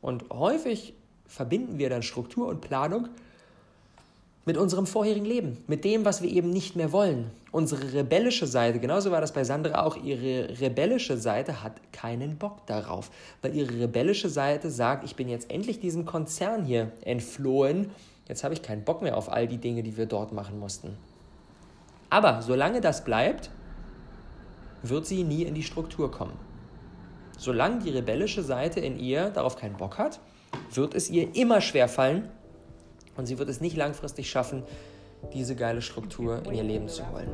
Und häufig verbinden wir dann Struktur und Planung mit unserem vorherigen Leben, mit dem, was wir eben nicht mehr wollen. Unsere rebellische Seite, genauso war das bei Sandra auch, ihre rebellische Seite hat keinen Bock darauf, weil ihre rebellische Seite sagt, ich bin jetzt endlich diesem Konzern hier entflohen, jetzt habe ich keinen Bock mehr auf all die Dinge, die wir dort machen mussten. Aber solange das bleibt, wird sie nie in die Struktur kommen. Solange die rebellische Seite in ihr darauf keinen Bock hat, wird es ihr immer schwer fallen, und sie wird es nicht langfristig schaffen, diese geile Struktur in ihr Leben zu holen.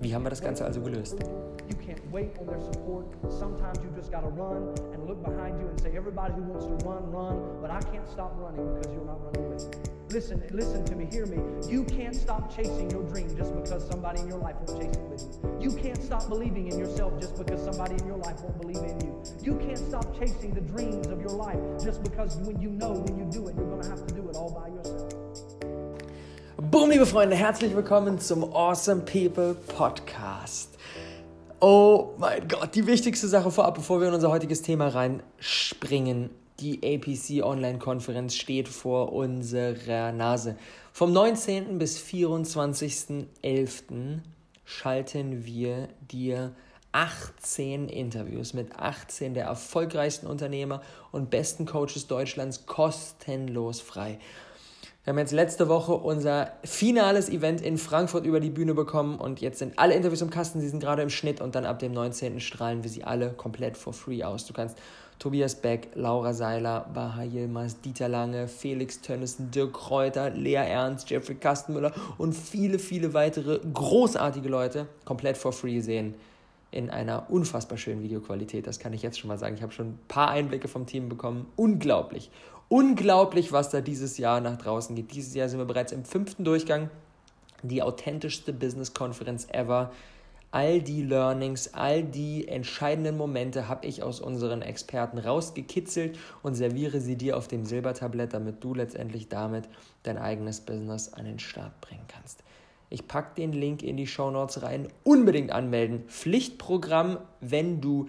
Wie haben wir das Ganze also gelöst? You can't wait on their support. Sometimes you just got to run and look behind you and say, everybody who wants to run, run, but I can't stop running because you're not running with me. Listen, listen to me, hear me. You can't stop chasing your dream just because somebody in your life won't chase it with you. You can't stop believing in yourself just because somebody in your life won't believe in you. You can't stop chasing the dreams of your life just because when you know when you do it, you're going to have to do it all by yourself. Boom, liebe Freunde, herzlich willkommen zum Awesome People Podcast. Oh mein Gott, die wichtigste Sache vorab, bevor wir in unser heutiges Thema reinspringen. Die APC Online-Konferenz steht vor unserer Nase. Vom 19. bis 24.11. schalten wir dir 18 Interviews mit 18 der erfolgreichsten Unternehmer und besten Coaches Deutschlands kostenlos frei. Wir haben jetzt letzte Woche unser finales Event in Frankfurt über die Bühne bekommen und jetzt sind alle Interviews im Kasten, sie sind gerade im Schnitt und dann ab dem 19. strahlen wir sie alle komplett for free aus. Du kannst Tobias Beck, Laura Seiler, Baha Yilmaz, Dieter Lange, Felix Tönnissen, Dirk Kräuter, Lea Ernst, Jeffrey Kastenmüller und viele, viele weitere großartige Leute komplett for free sehen in einer unfassbar schönen Videoqualität. Das kann ich jetzt schon mal sagen. Ich habe schon ein paar Einblicke vom Team bekommen. Unglaublich. Unglaublich, was da dieses Jahr nach draußen geht. Dieses Jahr sind wir bereits im fünften Durchgang. Die authentischste Business-Konferenz ever. All die Learnings, all die entscheidenden Momente habe ich aus unseren Experten rausgekitzelt und serviere sie dir auf dem Silbertablett, damit du letztendlich damit dein eigenes Business an den Start bringen kannst. Ich packe den Link in die Show Notes rein. Unbedingt anmelden. Pflichtprogramm, wenn du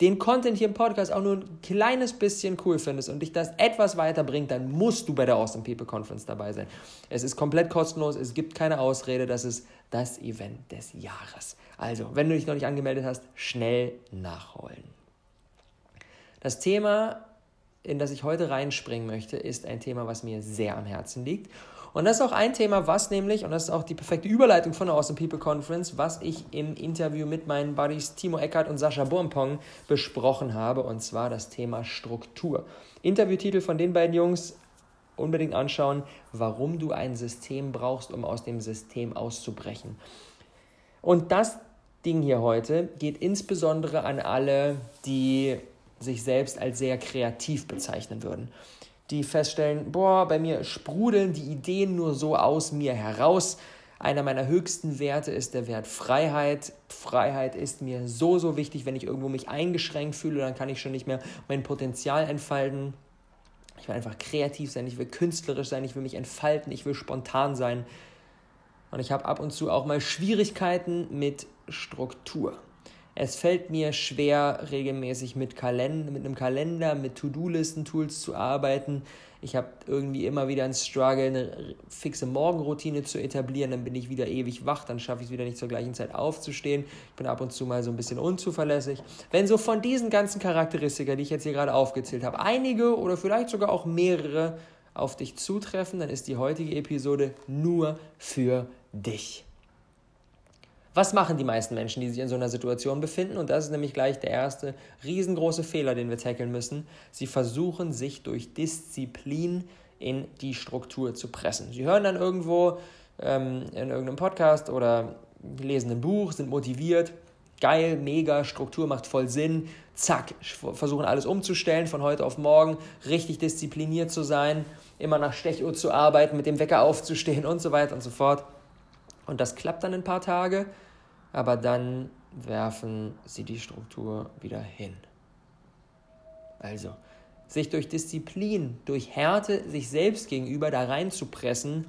den Content hier im Podcast auch nur ein kleines bisschen cool findest und dich das etwas weiterbringt, dann musst du bei der Awesome People Conference dabei sein. Es ist komplett kostenlos, es gibt keine Ausrede, das ist das Event des Jahres. Also, wenn du dich noch nicht angemeldet hast, schnell nachholen. Das Thema, in das ich heute reinspringen möchte, ist ein Thema, was mir sehr am Herzen liegt und das ist auch ein Thema, was nämlich, und das ist auch die perfekte Überleitung von der Awesome People Conference, was ich im Interview mit meinen Buddies Timo Eckert und Sascha Burmpong besprochen habe, und zwar das Thema Struktur. Interviewtitel von den beiden Jungs unbedingt anschauen, warum du ein System brauchst, um aus dem System auszubrechen. Und das Ding hier heute geht insbesondere an alle, die sich selbst als sehr kreativ bezeichnen würden die feststellen, boah, bei mir sprudeln die Ideen nur so aus mir heraus. Einer meiner höchsten Werte ist der Wert Freiheit. Freiheit ist mir so, so wichtig. Wenn ich irgendwo mich eingeschränkt fühle, dann kann ich schon nicht mehr mein Potenzial entfalten. Ich will einfach kreativ sein, ich will künstlerisch sein, ich will mich entfalten, ich will spontan sein. Und ich habe ab und zu auch mal Schwierigkeiten mit Struktur. Es fällt mir schwer, regelmäßig mit, Kalend mit einem Kalender, mit To-Do-Listen-Tools zu arbeiten. Ich habe irgendwie immer wieder einen Struggle, eine fixe Morgenroutine zu etablieren. Dann bin ich wieder ewig wach, dann schaffe ich es wieder nicht zur gleichen Zeit aufzustehen. Ich bin ab und zu mal so ein bisschen unzuverlässig. Wenn so von diesen ganzen Charakteristika, die ich jetzt hier gerade aufgezählt habe, einige oder vielleicht sogar auch mehrere auf dich zutreffen, dann ist die heutige Episode nur für dich. Was machen die meisten Menschen, die sich in so einer Situation befinden? Und das ist nämlich gleich der erste riesengroße Fehler, den wir tackeln müssen. Sie versuchen sich durch Disziplin in die Struktur zu pressen. Sie hören dann irgendwo ähm, in irgendeinem Podcast oder lesen ein Buch, sind motiviert, geil, mega, Struktur macht voll Sinn, zack, versuchen alles umzustellen von heute auf morgen, richtig diszipliniert zu sein, immer nach Stechuhr zu arbeiten, mit dem Wecker aufzustehen und so weiter und so fort. Und das klappt dann ein paar Tage, aber dann werfen sie die Struktur wieder hin. Also, sich durch Disziplin, durch Härte sich selbst gegenüber da reinzupressen,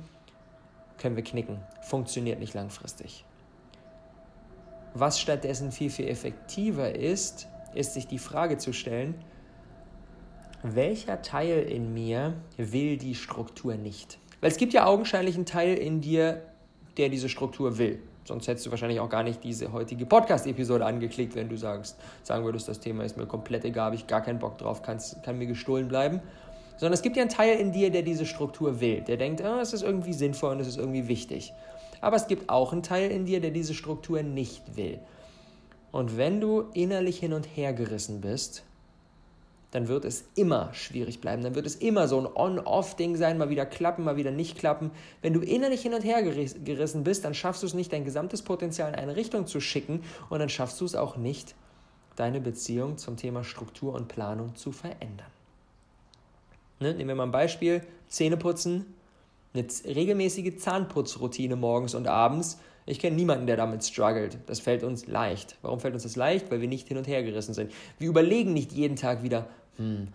können wir knicken. Funktioniert nicht langfristig. Was stattdessen viel, viel effektiver ist, ist sich die Frage zu stellen, welcher Teil in mir will die Struktur nicht? Weil es gibt ja augenscheinlich einen Teil in dir, der diese Struktur will. Sonst hättest du wahrscheinlich auch gar nicht diese heutige Podcast-Episode angeklickt, wenn du sagst, sagen würdest, das Thema ist mir komplett egal, habe ich gar keinen Bock drauf, kann mir gestohlen bleiben. Sondern es gibt ja einen Teil in dir, der diese Struktur will, der denkt, oh, es ist irgendwie sinnvoll und es ist irgendwie wichtig. Aber es gibt auch einen Teil in dir, der diese Struktur nicht will. Und wenn du innerlich hin und her gerissen bist, dann wird es immer schwierig bleiben. Dann wird es immer so ein On-Off-Ding sein, mal wieder klappen, mal wieder nicht klappen. Wenn du innerlich hin und her gerissen bist, dann schaffst du es nicht, dein gesamtes Potenzial in eine Richtung zu schicken und dann schaffst du es auch nicht, deine Beziehung zum Thema Struktur und Planung zu verändern. Ne? Nehmen wir mal ein Beispiel: Zähneputzen, eine regelmäßige Zahnputzroutine morgens und abends. Ich kenne niemanden, der damit struggelt. Das fällt uns leicht. Warum fällt uns das leicht? Weil wir nicht hin und her gerissen sind. Wir überlegen nicht jeden Tag wieder, hm,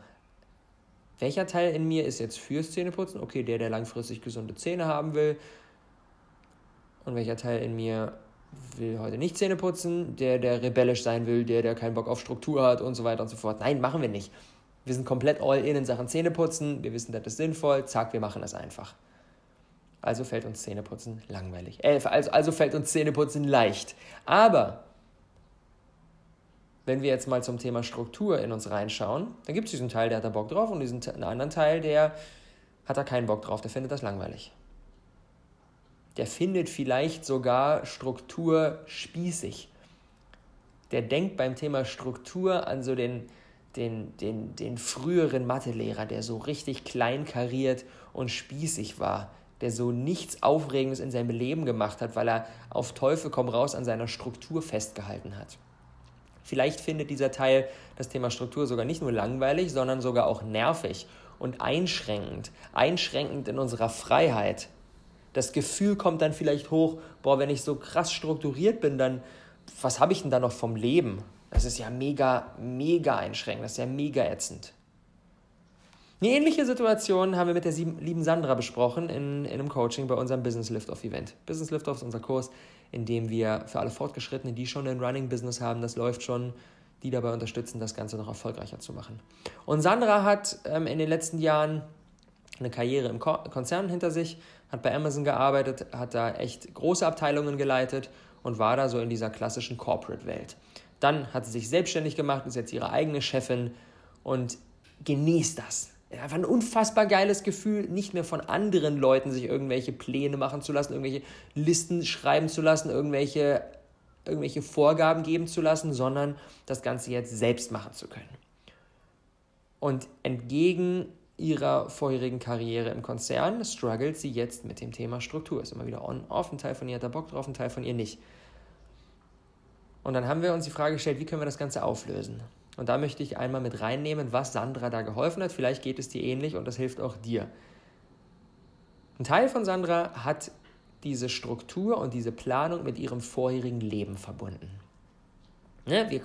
welcher Teil in mir ist jetzt fürs Zähneputzen? Okay, der, der langfristig gesunde Zähne haben will. Und welcher Teil in mir will heute nicht Zähne putzen? Der, der rebellisch sein will, der, der keinen Bock auf Struktur hat und so weiter und so fort. Nein, machen wir nicht. Wir sind komplett all in in Sachen Zähneputzen. Wir wissen, das ist sinnvoll. Zack, wir machen das einfach. Also fällt uns Zähneputzen langweilig. Äh, also, also fällt uns Zähneputzen leicht. Aber wenn wir jetzt mal zum Thema Struktur in uns reinschauen, dann gibt es diesen Teil, der hat da Bock drauf und diesen einen anderen Teil, der hat da keinen Bock drauf, der findet das langweilig. Der findet vielleicht sogar Struktur spießig. Der denkt beim Thema Struktur an so den, den, den, den früheren Mathelehrer, der so richtig kleinkariert und spießig war, der so nichts Aufregendes in seinem Leben gemacht hat, weil er auf Teufel komm raus an seiner Struktur festgehalten hat. Vielleicht findet dieser Teil das Thema Struktur sogar nicht nur langweilig, sondern sogar auch nervig und einschränkend, einschränkend in unserer Freiheit. Das Gefühl kommt dann vielleicht hoch, boah, wenn ich so krass strukturiert bin, dann was habe ich denn da noch vom Leben? Das ist ja mega, mega einschränkend, das ist ja mega ätzend. Eine ähnliche Situation haben wir mit der lieben Sandra besprochen in, in einem Coaching bei unserem Business Lift-Off Event. Business Lift-Off ist unser Kurs, in dem wir für alle Fortgeschrittenen, die schon ein Running-Business haben, das läuft schon, die dabei unterstützen, das Ganze noch erfolgreicher zu machen. Und Sandra hat ähm, in den letzten Jahren eine Karriere im Ko Konzern hinter sich, hat bei Amazon gearbeitet, hat da echt große Abteilungen geleitet und war da so in dieser klassischen Corporate-Welt. Dann hat sie sich selbstständig gemacht, ist jetzt ihre eigene Chefin und genießt das einfach ein unfassbar geiles Gefühl, nicht mehr von anderen Leuten sich irgendwelche Pläne machen zu lassen, irgendwelche Listen schreiben zu lassen, irgendwelche, irgendwelche Vorgaben geben zu lassen, sondern das Ganze jetzt selbst machen zu können. Und entgegen ihrer vorherigen Karriere im Konzern struggelt sie jetzt mit dem Thema Struktur. Ist immer wieder on-off, ein Teil von ihr hat da Bock drauf, ein Teil von ihr nicht. Und dann haben wir uns die Frage gestellt, wie können wir das Ganze auflösen? Und da möchte ich einmal mit reinnehmen, was Sandra da geholfen hat. Vielleicht geht es dir ähnlich und das hilft auch dir. Ein Teil von Sandra hat diese Struktur und diese Planung mit ihrem vorherigen Leben verbunden. Ne, wir,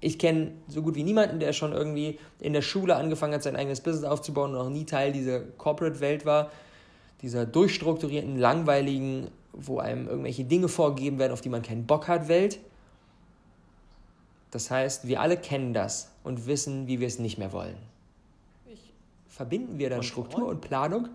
ich kenne so gut wie niemanden, der schon irgendwie in der Schule angefangen hat, sein eigenes Business aufzubauen und noch nie Teil dieser Corporate-Welt war, dieser durchstrukturierten, langweiligen, wo einem irgendwelche Dinge vorgegeben werden, auf die man keinen Bock hat, Welt. Das heißt, wir alle kennen das und wissen, wie wir es nicht mehr wollen. Verbinden wir dann Struktur und Planung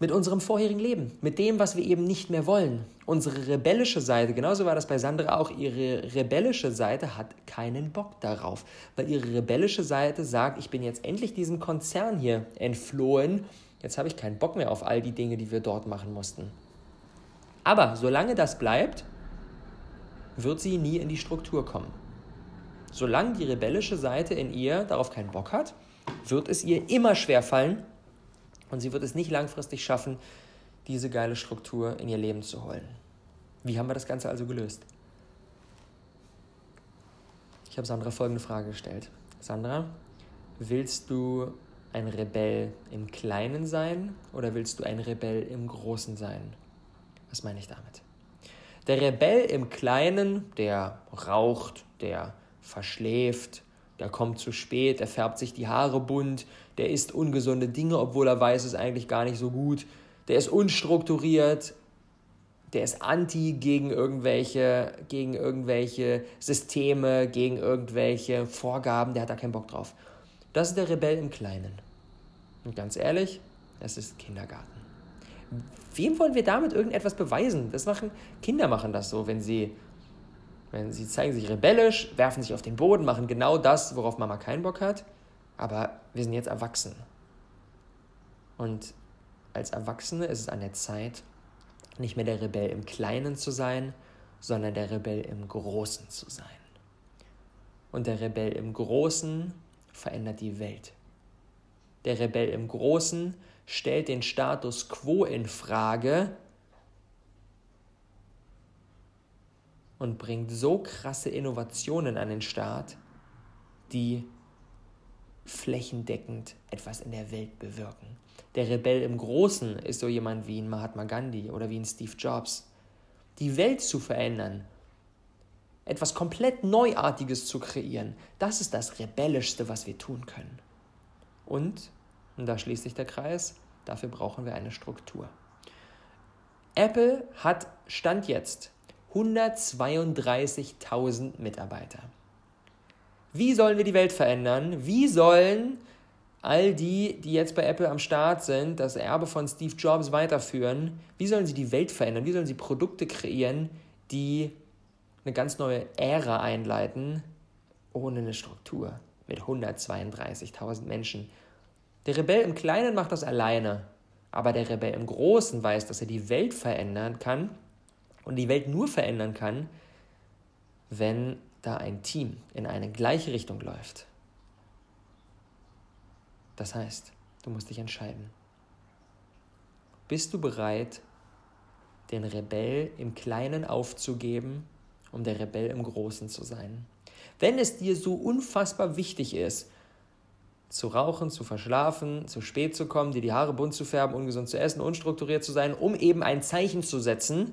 mit unserem vorherigen Leben, mit dem, was wir eben nicht mehr wollen. Unsere rebellische Seite, genauso war das bei Sandra auch, ihre rebellische Seite hat keinen Bock darauf, weil ihre rebellische Seite sagt, ich bin jetzt endlich diesem Konzern hier entflohen, jetzt habe ich keinen Bock mehr auf all die Dinge, die wir dort machen mussten. Aber solange das bleibt, wird sie nie in die Struktur kommen. Solange die rebellische Seite in ihr darauf keinen Bock hat, wird es ihr immer schwer fallen und sie wird es nicht langfristig schaffen, diese geile Struktur in ihr Leben zu holen. Wie haben wir das Ganze also gelöst? Ich habe Sandra folgende Frage gestellt. Sandra, willst du ein Rebell im Kleinen sein oder willst du ein Rebell im Großen sein? Was meine ich damit? Der Rebell im Kleinen, der raucht, der verschläft, der kommt zu spät, der färbt sich die Haare bunt, der isst ungesunde Dinge, obwohl er weiß, es ist eigentlich gar nicht so gut, der ist unstrukturiert, der ist anti gegen irgendwelche, gegen irgendwelche Systeme, gegen irgendwelche Vorgaben, der hat da keinen Bock drauf. Das ist der Rebell im Kleinen. Und ganz ehrlich, es ist Kindergarten. Wem wollen wir damit irgendetwas beweisen? Das machen Kinder machen das so, wenn sie wenn sie zeigen sich rebellisch, werfen sich auf den Boden, machen genau das, worauf Mama keinen Bock hat. Aber wir sind jetzt erwachsen. Und als Erwachsene ist es an der Zeit, nicht mehr der Rebell im Kleinen zu sein, sondern der Rebell im Großen zu sein. Und der Rebell im Großen verändert die Welt. Der Rebell im Großen stellt den Status quo in Frage und bringt so krasse Innovationen an den Start, die flächendeckend etwas in der Welt bewirken. Der Rebell im Großen ist so jemand wie ein Mahatma Gandhi oder wie ein Steve Jobs. Die Welt zu verändern, etwas komplett Neuartiges zu kreieren, das ist das Rebellischste, was wir tun können. Und, und da schließt sich der Kreis, dafür brauchen wir eine Struktur. Apple hat Stand jetzt 132.000 Mitarbeiter. Wie sollen wir die Welt verändern? Wie sollen all die, die jetzt bei Apple am Start sind, das Erbe von Steve Jobs weiterführen? Wie sollen sie die Welt verändern? Wie sollen sie Produkte kreieren, die eine ganz neue Ära einleiten, ohne eine Struktur mit 132.000 Menschen? Der Rebell im Kleinen macht das alleine, aber der Rebell im Großen weiß, dass er die Welt verändern kann und die Welt nur verändern kann, wenn da ein Team in eine gleiche Richtung läuft. Das heißt, du musst dich entscheiden. Bist du bereit, den Rebell im Kleinen aufzugeben, um der Rebell im Großen zu sein? Wenn es dir so unfassbar wichtig ist, zu rauchen, zu verschlafen, zu spät zu kommen, dir die Haare bunt zu färben, ungesund zu essen, unstrukturiert zu sein, um eben ein Zeichen zu setzen,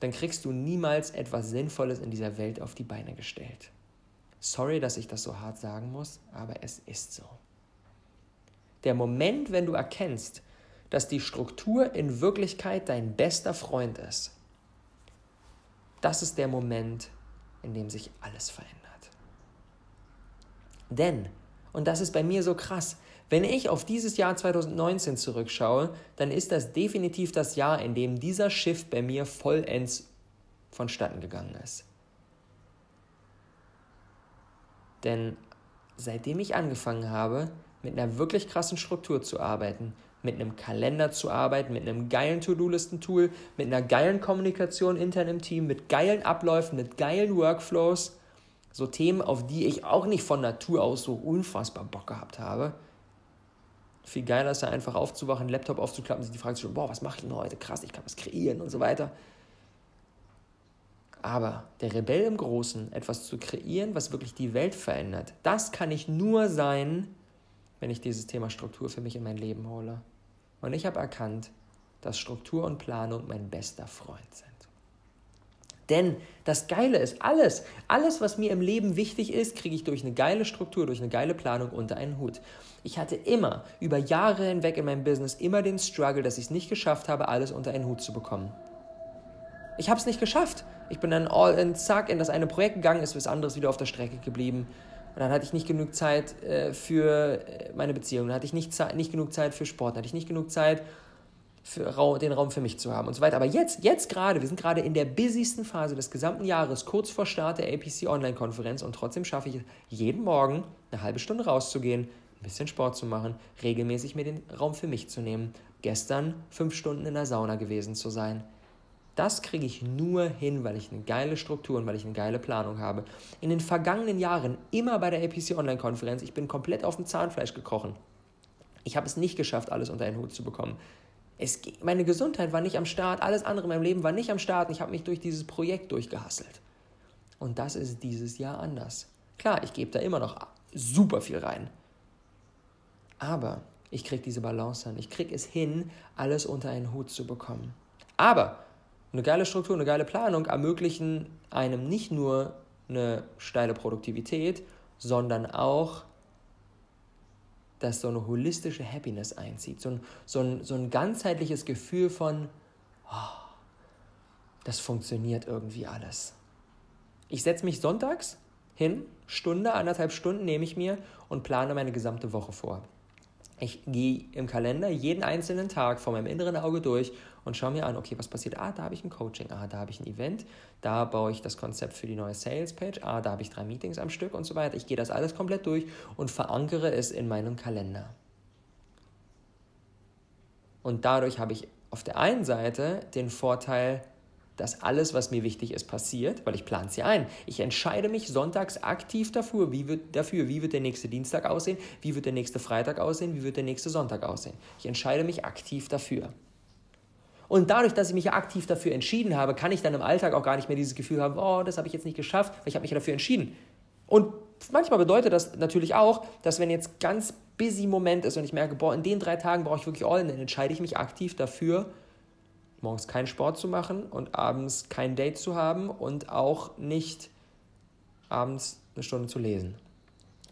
dann kriegst du niemals etwas Sinnvolles in dieser Welt auf die Beine gestellt. Sorry, dass ich das so hart sagen muss, aber es ist so. Der Moment, wenn du erkennst, dass die Struktur in Wirklichkeit dein bester Freund ist, das ist der Moment, in dem sich alles verändert. Denn, und das ist bei mir so krass, wenn ich auf dieses Jahr 2019 zurückschaue, dann ist das definitiv das Jahr, in dem dieser Shift bei mir vollends vonstatten gegangen ist. Denn seitdem ich angefangen habe, mit einer wirklich krassen Struktur zu arbeiten, mit einem Kalender zu arbeiten, mit einem geilen To-Do-Listen-Tool, mit einer geilen Kommunikation intern im Team, mit geilen Abläufen, mit geilen Workflows, so Themen, auf die ich auch nicht von Natur aus so unfassbar Bock gehabt habe, viel geiler ist ja einfach aufzuwachen, Laptop aufzuklappen, sich die Frage zu stellen, boah, was mache ich denn heute? Krass, ich kann was kreieren und so weiter. Aber der Rebell im Großen, etwas zu kreieren, was wirklich die Welt verändert, das kann ich nur sein, wenn ich dieses Thema Struktur für mich in mein Leben hole. Und ich habe erkannt, dass Struktur und Planung mein bester Freund sind. Denn das Geile ist, alles, alles, was mir im Leben wichtig ist, kriege ich durch eine geile Struktur, durch eine geile Planung unter einen Hut. Ich hatte immer, über Jahre hinweg in meinem Business, immer den Struggle, dass ich es nicht geschafft habe, alles unter einen Hut zu bekommen. Ich habe es nicht geschafft. Ich bin dann all in, zack, in das eine Projekt gegangen, ist was anderes wieder auf der Strecke geblieben. Und dann hatte ich nicht genug Zeit äh, für äh, meine Beziehung, dann hatte ich nicht, nicht genug Zeit für Sport, dann hatte ich nicht genug Zeit für, den Raum für mich zu haben und so weiter. Aber jetzt, jetzt gerade, wir sind gerade in der busysten Phase des gesamten Jahres, kurz vor Start der APC Online-Konferenz und trotzdem schaffe ich es, jeden Morgen eine halbe Stunde rauszugehen, ein bisschen Sport zu machen, regelmäßig mir den Raum für mich zu nehmen, gestern fünf Stunden in der Sauna gewesen zu sein. Das kriege ich nur hin, weil ich eine geile Struktur und weil ich eine geile Planung habe. In den vergangenen Jahren, immer bei der APC Online-Konferenz, ich bin komplett auf dem Zahnfleisch gekrochen. Ich habe es nicht geschafft, alles unter einen Hut zu bekommen. Es, meine Gesundheit war nicht am Start, alles andere in meinem Leben war nicht am Start und ich habe mich durch dieses Projekt durchgehasselt. Und das ist dieses Jahr anders. Klar, ich gebe da immer noch super viel rein. Aber ich kriege diese Balance hin. Ich kriege es hin, alles unter einen Hut zu bekommen. Aber eine geile Struktur, eine geile Planung ermöglichen einem nicht nur eine steile Produktivität, sondern auch dass so eine holistische Happiness einzieht, so ein, so ein, so ein ganzheitliches Gefühl von, oh, das funktioniert irgendwie alles. Ich setze mich sonntags hin, Stunde, anderthalb Stunden nehme ich mir und plane meine gesamte Woche vor. Ich gehe im Kalender jeden einzelnen Tag vor meinem inneren Auge durch und schaue mir an, okay, was passiert? Ah, da habe ich ein Coaching, ah, da habe ich ein Event, da baue ich das Konzept für die neue Sales Page, ah, da habe ich drei Meetings am Stück und so weiter. Ich gehe das alles komplett durch und verankere es in meinem Kalender. Und dadurch habe ich auf der einen Seite den Vorteil, dass alles, was mir wichtig ist, passiert, weil ich plane es ja ein. Ich entscheide mich sonntags aktiv dafür wie, wird, dafür, wie wird der nächste Dienstag aussehen, wie wird der nächste Freitag aussehen, wie wird der nächste Sonntag aussehen. Ich entscheide mich aktiv dafür. Und dadurch, dass ich mich aktiv dafür entschieden habe, kann ich dann im Alltag auch gar nicht mehr dieses Gefühl haben, oh, das habe ich jetzt nicht geschafft, weil ich habe mich dafür entschieden. Und manchmal bedeutet das natürlich auch, dass wenn jetzt ganz busy Moment ist und ich merke, boah, in den drei Tagen brauche ich wirklich all, dann entscheide ich mich aktiv dafür, morgens keinen Sport zu machen und abends kein Date zu haben und auch nicht abends eine Stunde zu lesen.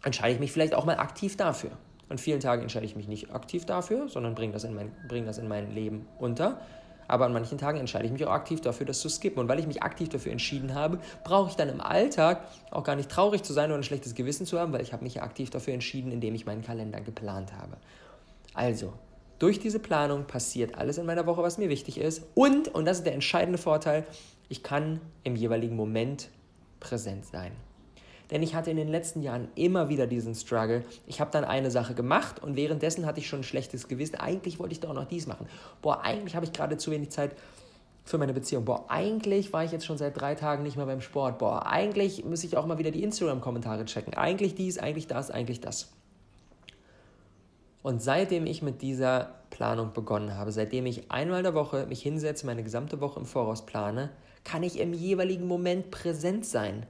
Entscheide ich mich vielleicht auch mal aktiv dafür. An vielen Tagen entscheide ich mich nicht aktiv dafür, sondern bringe das, in bring das in mein Leben unter. Aber an manchen Tagen entscheide ich mich auch aktiv dafür, das zu skippen. Und weil ich mich aktiv dafür entschieden habe, brauche ich dann im Alltag auch gar nicht traurig zu sein oder ein schlechtes Gewissen zu haben, weil ich habe mich aktiv dafür entschieden, indem ich meinen Kalender geplant habe. Also, durch diese Planung passiert alles in meiner Woche, was mir wichtig ist. Und, und das ist der entscheidende Vorteil, ich kann im jeweiligen Moment präsent sein. Denn ich hatte in den letzten Jahren immer wieder diesen Struggle. Ich habe dann eine Sache gemacht und währenddessen hatte ich schon ein schlechtes Gewissen. Eigentlich wollte ich doch noch dies machen. Boah, eigentlich habe ich gerade zu wenig Zeit für meine Beziehung. Boah, eigentlich war ich jetzt schon seit drei Tagen nicht mehr beim Sport. Boah, eigentlich muss ich auch mal wieder die Instagram-Kommentare checken. Eigentlich dies, eigentlich das, eigentlich das. Und seitdem ich mit dieser Planung begonnen habe, seitdem ich einmal der Woche mich hinsetze, meine gesamte Woche im Voraus plane, kann ich im jeweiligen Moment präsent sein.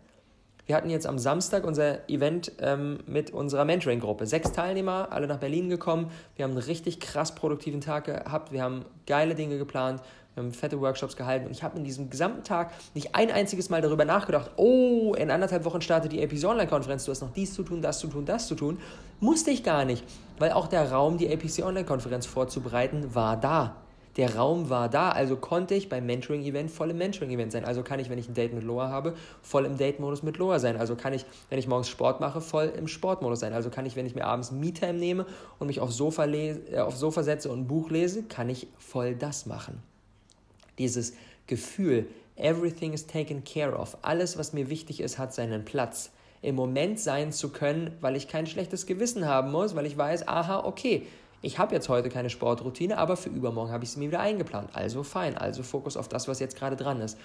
Wir hatten jetzt am Samstag unser Event ähm, mit unserer Mentoring-Gruppe. Sechs Teilnehmer, alle nach Berlin gekommen. Wir haben einen richtig krass produktiven Tag gehabt. Wir haben geile Dinge geplant. Wir haben fette Workshops gehalten. Und ich habe in diesem gesamten Tag nicht ein einziges Mal darüber nachgedacht, oh, in anderthalb Wochen startet die APC Online-Konferenz. Du hast noch dies zu tun, das zu tun, das zu tun. Musste ich gar nicht, weil auch der Raum, die APC Online-Konferenz vorzubereiten, war da der Raum war da, also konnte ich beim Mentoring-Event voll im Mentoring-Event sein. Also kann ich, wenn ich ein Date mit Loa habe, voll im Date-Modus mit Loa sein. Also kann ich, wenn ich morgens Sport mache, voll im Sportmodus sein. Also kann ich, wenn ich mir abends Me-Time nehme und mich aufs Sofa, lese, äh, aufs Sofa setze und ein Buch lese, kann ich voll das machen. Dieses Gefühl, everything is taken care of, alles, was mir wichtig ist, hat seinen Platz im Moment sein zu können, weil ich kein schlechtes Gewissen haben muss, weil ich weiß, aha, okay, ich habe jetzt heute keine Sportroutine, aber für übermorgen habe ich sie mir wieder eingeplant. Also fein, also Fokus auf das, was jetzt gerade dran ist.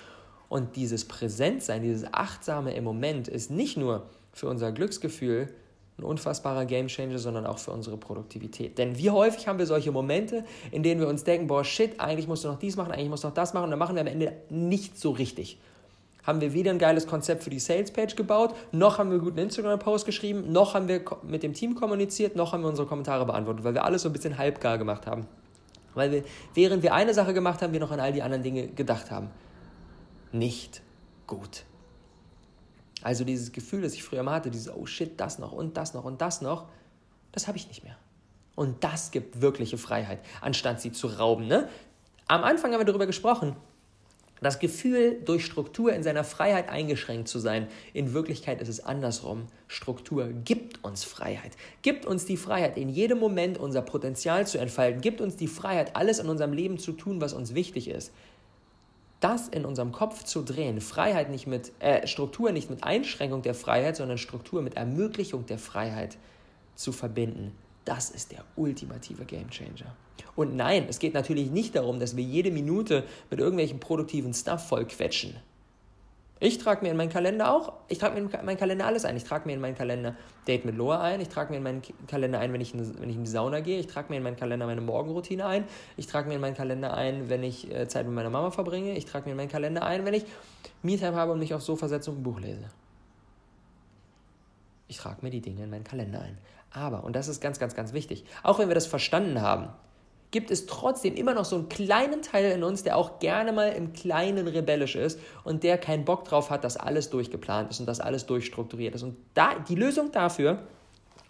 Und dieses Präsentsein, dieses Achtsame im Moment ist nicht nur für unser Glücksgefühl ein unfassbarer Gamechanger, sondern auch für unsere Produktivität. Denn wie häufig haben wir solche Momente, in denen wir uns denken, boah, shit, eigentlich musst du noch dies machen, eigentlich musst du noch das machen, und dann machen wir am Ende nicht so richtig haben wir weder ein geiles Konzept für die Sales-Page gebaut, noch haben wir guten Instagram-Post geschrieben, noch haben wir mit dem Team kommuniziert, noch haben wir unsere Kommentare beantwortet, weil wir alles so ein bisschen halbgar gemacht haben. Weil wir, während wir eine Sache gemacht haben, wir noch an all die anderen Dinge gedacht haben. Nicht gut. Also dieses Gefühl, das ich früher mal hatte, dieses, oh shit, das noch und das noch und das noch, das habe ich nicht mehr. Und das gibt wirkliche Freiheit, anstatt sie zu rauben. Ne? Am Anfang haben wir darüber gesprochen, das Gefühl, durch Struktur in seiner Freiheit eingeschränkt zu sein, in Wirklichkeit ist es andersrum. Struktur gibt uns Freiheit, gibt uns die Freiheit, in jedem Moment unser Potenzial zu entfalten, gibt uns die Freiheit, alles in unserem Leben zu tun, was uns wichtig ist. Das in unserem Kopf zu drehen, Freiheit nicht mit, äh, Struktur nicht mit Einschränkung der Freiheit, sondern Struktur mit Ermöglichung der Freiheit zu verbinden, das ist der ultimative Gamechanger. Und nein, es geht natürlich nicht darum, dass wir jede Minute mit irgendwelchen produktiven Stuff vollquetschen. Ich trage mir in meinen Kalender auch, ich trage mir in meinen Kalender alles ein. Ich trage mir in meinen Kalender Date mit Loa ein, ich trage mir in meinen Kalender ein, wenn ich, in, wenn ich in die Sauna gehe, ich trage mir in meinen Kalender meine Morgenroutine ein, ich trage mir in meinen Kalender ein, wenn ich äh, Zeit mit meiner Mama verbringe, ich trage mir in meinen Kalender ein, wenn ich Me-Time habe und mich aufs Sofa setze und ein Buch lese. Ich trage mir die Dinge in meinen Kalender ein. Aber, und das ist ganz, ganz, ganz wichtig, auch wenn wir das verstanden haben, gibt es trotzdem immer noch so einen kleinen Teil in uns, der auch gerne mal im Kleinen rebellisch ist und der keinen Bock drauf hat, dass alles durchgeplant ist und dass alles durchstrukturiert ist. Und da, die Lösung dafür,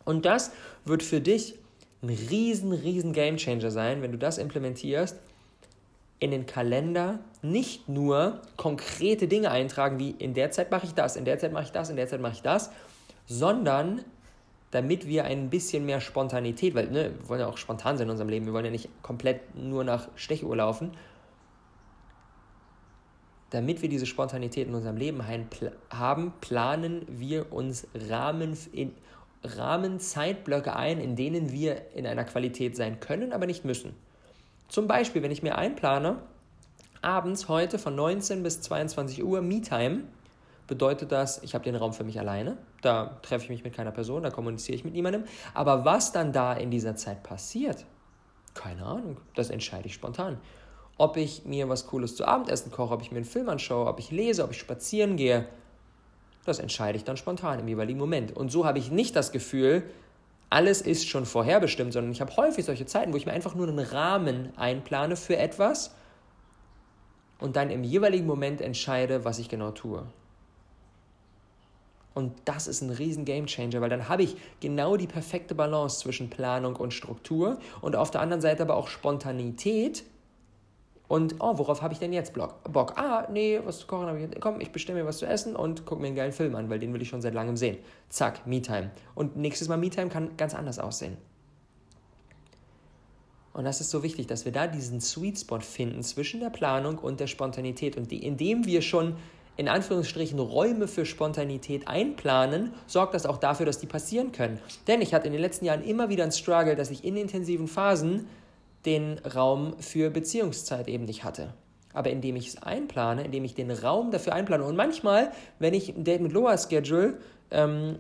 und das wird für dich ein riesen, riesen Gamechanger sein, wenn du das implementierst, in den Kalender nicht nur konkrete Dinge eintragen, wie in der Zeit mache ich das, in der Zeit mache ich das, in der Zeit mache ich das, sondern damit wir ein bisschen mehr Spontanität, weil ne, wir wollen ja auch spontan sein in unserem Leben, wir wollen ja nicht komplett nur nach Stechuhr laufen, damit wir diese Spontanität in unserem Leben haben, planen wir uns Rahmen, in, Rahmenzeitblöcke ein, in denen wir in einer Qualität sein können, aber nicht müssen. Zum Beispiel, wenn ich mir einplane, abends heute von 19 bis 22 Uhr Me-Time, bedeutet das, ich habe den Raum für mich alleine, da treffe ich mich mit keiner Person, da kommuniziere ich mit niemandem. Aber was dann da in dieser Zeit passiert, keine Ahnung, das entscheide ich spontan. Ob ich mir was Cooles zu Abendessen koche, ob ich mir einen Film anschaue, ob ich lese, ob ich spazieren gehe, das entscheide ich dann spontan im jeweiligen Moment. Und so habe ich nicht das Gefühl, alles ist schon vorherbestimmt, sondern ich habe häufig solche Zeiten, wo ich mir einfach nur einen Rahmen einplane für etwas und dann im jeweiligen Moment entscheide, was ich genau tue. Und das ist ein riesen Gamechanger, weil dann habe ich genau die perfekte Balance zwischen Planung und Struktur und auf der anderen Seite aber auch Spontanität, und, oh, worauf habe ich denn jetzt Bock? Bock? Ah, nee, was zu kochen habe ich. Komm, ich bestelle mir was zu essen und gucke mir einen geilen Film an, weil den will ich schon seit langem sehen. Zack, Me-Time. Und nächstes Mal Me-Time kann ganz anders aussehen. Und das ist so wichtig, dass wir da diesen Sweet Spot finden zwischen der Planung und der Spontanität. Und die, indem wir schon in Anführungsstrichen Räume für Spontanität einplanen, sorgt das auch dafür, dass die passieren können. Denn ich hatte in den letzten Jahren immer wieder einen Struggle, dass ich in intensiven Phasen den Raum für Beziehungszeit eben nicht hatte. Aber indem ich es einplane, indem ich den Raum dafür einplane und manchmal, wenn ich ein Date mit Loa schedule, ähm,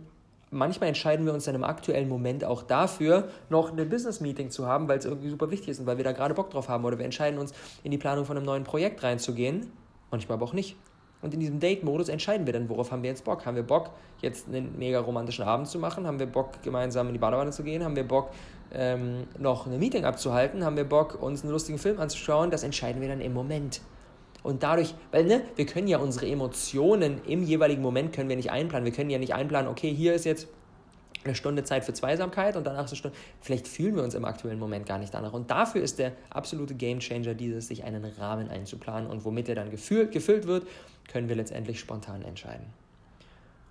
manchmal entscheiden wir uns dann im aktuellen Moment auch dafür, noch ein Business-Meeting zu haben, weil es irgendwie super wichtig ist und weil wir da gerade Bock drauf haben. Oder wir entscheiden uns, in die Planung von einem neuen Projekt reinzugehen, manchmal aber auch nicht. Und in diesem Date-Modus entscheiden wir dann, worauf haben wir jetzt Bock. Haben wir Bock, jetzt einen mega romantischen Abend zu machen? Haben wir Bock, gemeinsam in die Badewanne zu gehen? Haben wir Bock, ähm, noch ein Meeting abzuhalten? Haben wir Bock, uns einen lustigen Film anzuschauen? Das entscheiden wir dann im Moment. Und dadurch, weil ne, wir können ja unsere Emotionen im jeweiligen Moment können wir nicht einplanen. Wir können ja nicht einplanen, okay, hier ist jetzt eine Stunde Zeit für Zweisamkeit und danach eine Stunde. Vielleicht fühlen wir uns im aktuellen Moment gar nicht danach. Und dafür ist der absolute Gamechanger dieses, sich einen Rahmen einzuplanen und womit er dann gefüllt wird, können wir letztendlich spontan entscheiden.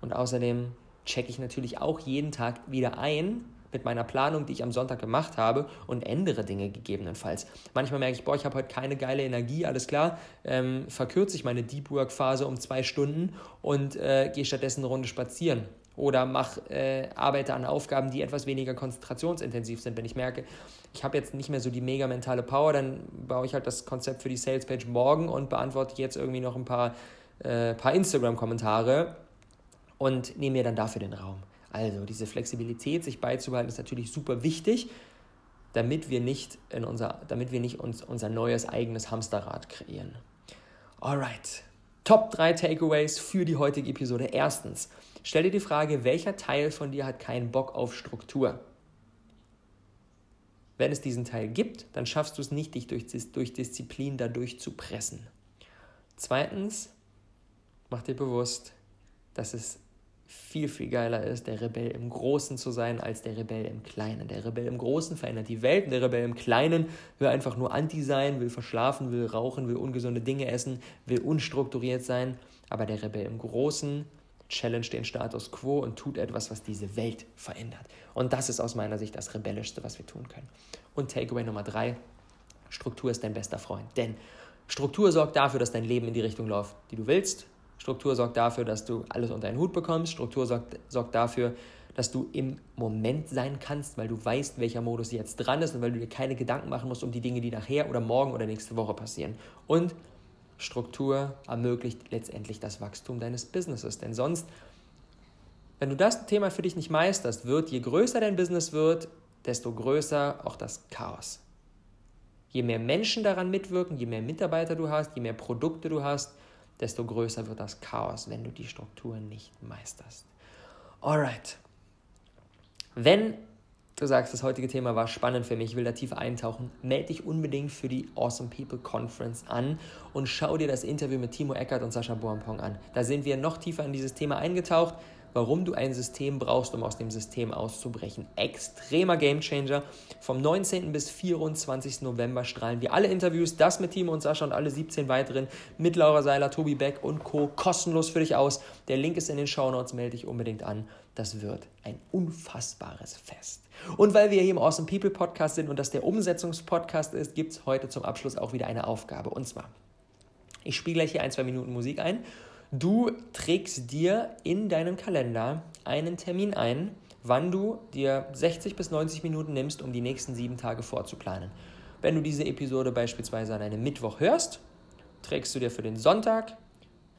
Und außerdem checke ich natürlich auch jeden Tag wieder ein, mit meiner Planung, die ich am Sonntag gemacht habe und ändere Dinge gegebenenfalls. Manchmal merke ich, boah, ich habe heute keine geile Energie, alles klar, ähm, verkürze ich meine Deep Work Phase um zwei Stunden und äh, gehe stattdessen eine Runde spazieren oder mach, äh, arbeite an Aufgaben, die etwas weniger konzentrationsintensiv sind. Wenn ich merke, ich habe jetzt nicht mehr so die mega mentale Power, dann baue ich halt das Konzept für die Salespage morgen und beantworte jetzt irgendwie noch ein paar, äh, paar Instagram-Kommentare und nehme mir dann dafür den Raum. Also diese Flexibilität sich beizubehalten ist natürlich super wichtig, damit wir nicht, in unser, damit wir nicht uns unser neues eigenes Hamsterrad kreieren. Alright, Top 3 Takeaways für die heutige Episode. Erstens, stell dir die Frage, welcher Teil von dir hat keinen Bock auf Struktur? Wenn es diesen Teil gibt, dann schaffst du es nicht, dich durch, durch Disziplin dadurch zu pressen. Zweitens, mach dir bewusst, dass es viel, viel geiler ist, der Rebell im Großen zu sein, als der Rebell im Kleinen. Der Rebell im Großen verändert die Welt der Rebell im Kleinen will einfach nur anti sein, will verschlafen, will rauchen, will ungesunde Dinge essen, will unstrukturiert sein. Aber der Rebell im Großen challenge den Status quo und tut etwas, was diese Welt verändert. Und das ist aus meiner Sicht das Rebellischste, was wir tun können. Und Takeaway Nummer drei, Struktur ist dein bester Freund. Denn Struktur sorgt dafür, dass dein Leben in die Richtung läuft, die du willst. Struktur sorgt dafür, dass du alles unter einen Hut bekommst. Struktur sorgt, sorgt dafür, dass du im Moment sein kannst, weil du weißt, welcher Modus jetzt dran ist und weil du dir keine Gedanken machen musst um die Dinge, die nachher oder morgen oder nächste Woche passieren. Und Struktur ermöglicht letztendlich das Wachstum deines Businesses. Denn sonst, wenn du das Thema für dich nicht meisterst, wird, je größer dein Business wird, desto größer auch das Chaos. Je mehr Menschen daran mitwirken, je mehr Mitarbeiter du hast, je mehr Produkte du hast, desto größer wird das Chaos, wenn du die Strukturen nicht meisterst. Alright. Wenn du sagst, das heutige Thema war spannend für mich, ich will da tiefer eintauchen, melde dich unbedingt für die Awesome People Conference an und schau dir das Interview mit Timo Eckert und Sascha Boampong an. Da sind wir noch tiefer in dieses Thema eingetaucht. Warum du ein System brauchst, um aus dem System auszubrechen. Extremer Gamechanger. Vom 19. bis 24. November strahlen wir alle Interviews, das mit Timo und Sascha und alle 17 weiteren mit Laura Seiler, Tobi Beck und Co. kostenlos für dich aus. Der Link ist in den Show Notes, melde dich unbedingt an. Das wird ein unfassbares Fest. Und weil wir hier im Awesome People Podcast sind und das der Umsetzungspodcast ist, gibt es heute zum Abschluss auch wieder eine Aufgabe. Und zwar, ich spiele gleich hier ein, zwei Minuten Musik ein. Du trägst dir in deinem Kalender einen Termin ein, wann du dir 60 bis 90 Minuten nimmst, um die nächsten sieben Tage vorzuplanen. Wenn du diese Episode beispielsweise an einem Mittwoch hörst, trägst du dir für den Sonntag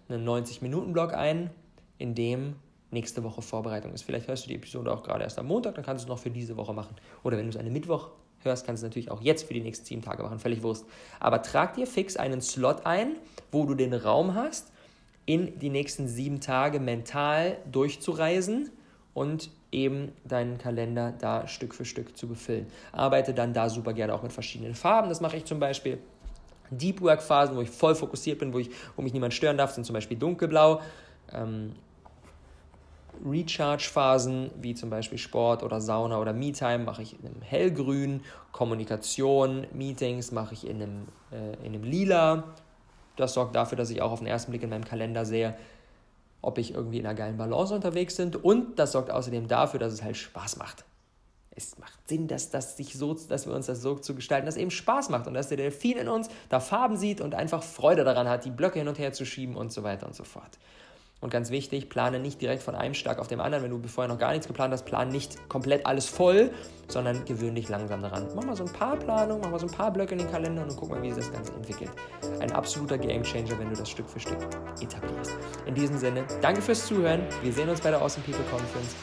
einen 90-Minuten-Block ein, in dem nächste Woche Vorbereitung ist. Vielleicht hörst du die Episode auch gerade erst am Montag, dann kannst du es noch für diese Woche machen. Oder wenn du es an einem Mittwoch hörst, kannst du es natürlich auch jetzt für die nächsten sieben Tage machen, völlig Wurst. Aber trag dir fix einen Slot ein, wo du den Raum hast, in die nächsten sieben Tage mental durchzureisen und eben deinen Kalender da Stück für Stück zu befüllen. Arbeite dann da super gerne auch mit verschiedenen Farben. Das mache ich zum Beispiel. Deep Work Phasen, wo ich voll fokussiert bin, wo, ich, wo mich niemand stören darf, sind zum Beispiel dunkelblau. Ähm, Recharge-Phasen, wie zum Beispiel Sport oder Sauna oder Me-Time, mache ich in einem hellgrün. Kommunikation, Meetings mache ich in einem, äh, in einem lila. Das sorgt dafür, dass ich auch auf den ersten Blick in meinem Kalender sehe, ob ich irgendwie in einer geilen Balance unterwegs bin. Und das sorgt außerdem dafür, dass es halt Spaß macht. Es macht Sinn, dass, das sich so, dass wir uns das so zu gestalten, dass es eben Spaß macht und dass der Delfin in uns da Farben sieht und einfach Freude daran hat, die Blöcke hin und her zu schieben und so weiter und so fort. Und ganz wichtig, plane nicht direkt von einem Schlag auf dem anderen. Wenn du vorher noch gar nichts geplant hast, plan nicht komplett alles voll, sondern gewöhn dich langsam daran. Mach mal so ein paar Planungen, mach mal so ein paar Blöcke in den Kalender und guck mal, wie sich das Ganze entwickelt. Ein absoluter Gamechanger, wenn du das Stück für Stück etablierst. In diesem Sinne, danke fürs Zuhören. Wir sehen uns bei der Awesome People Conference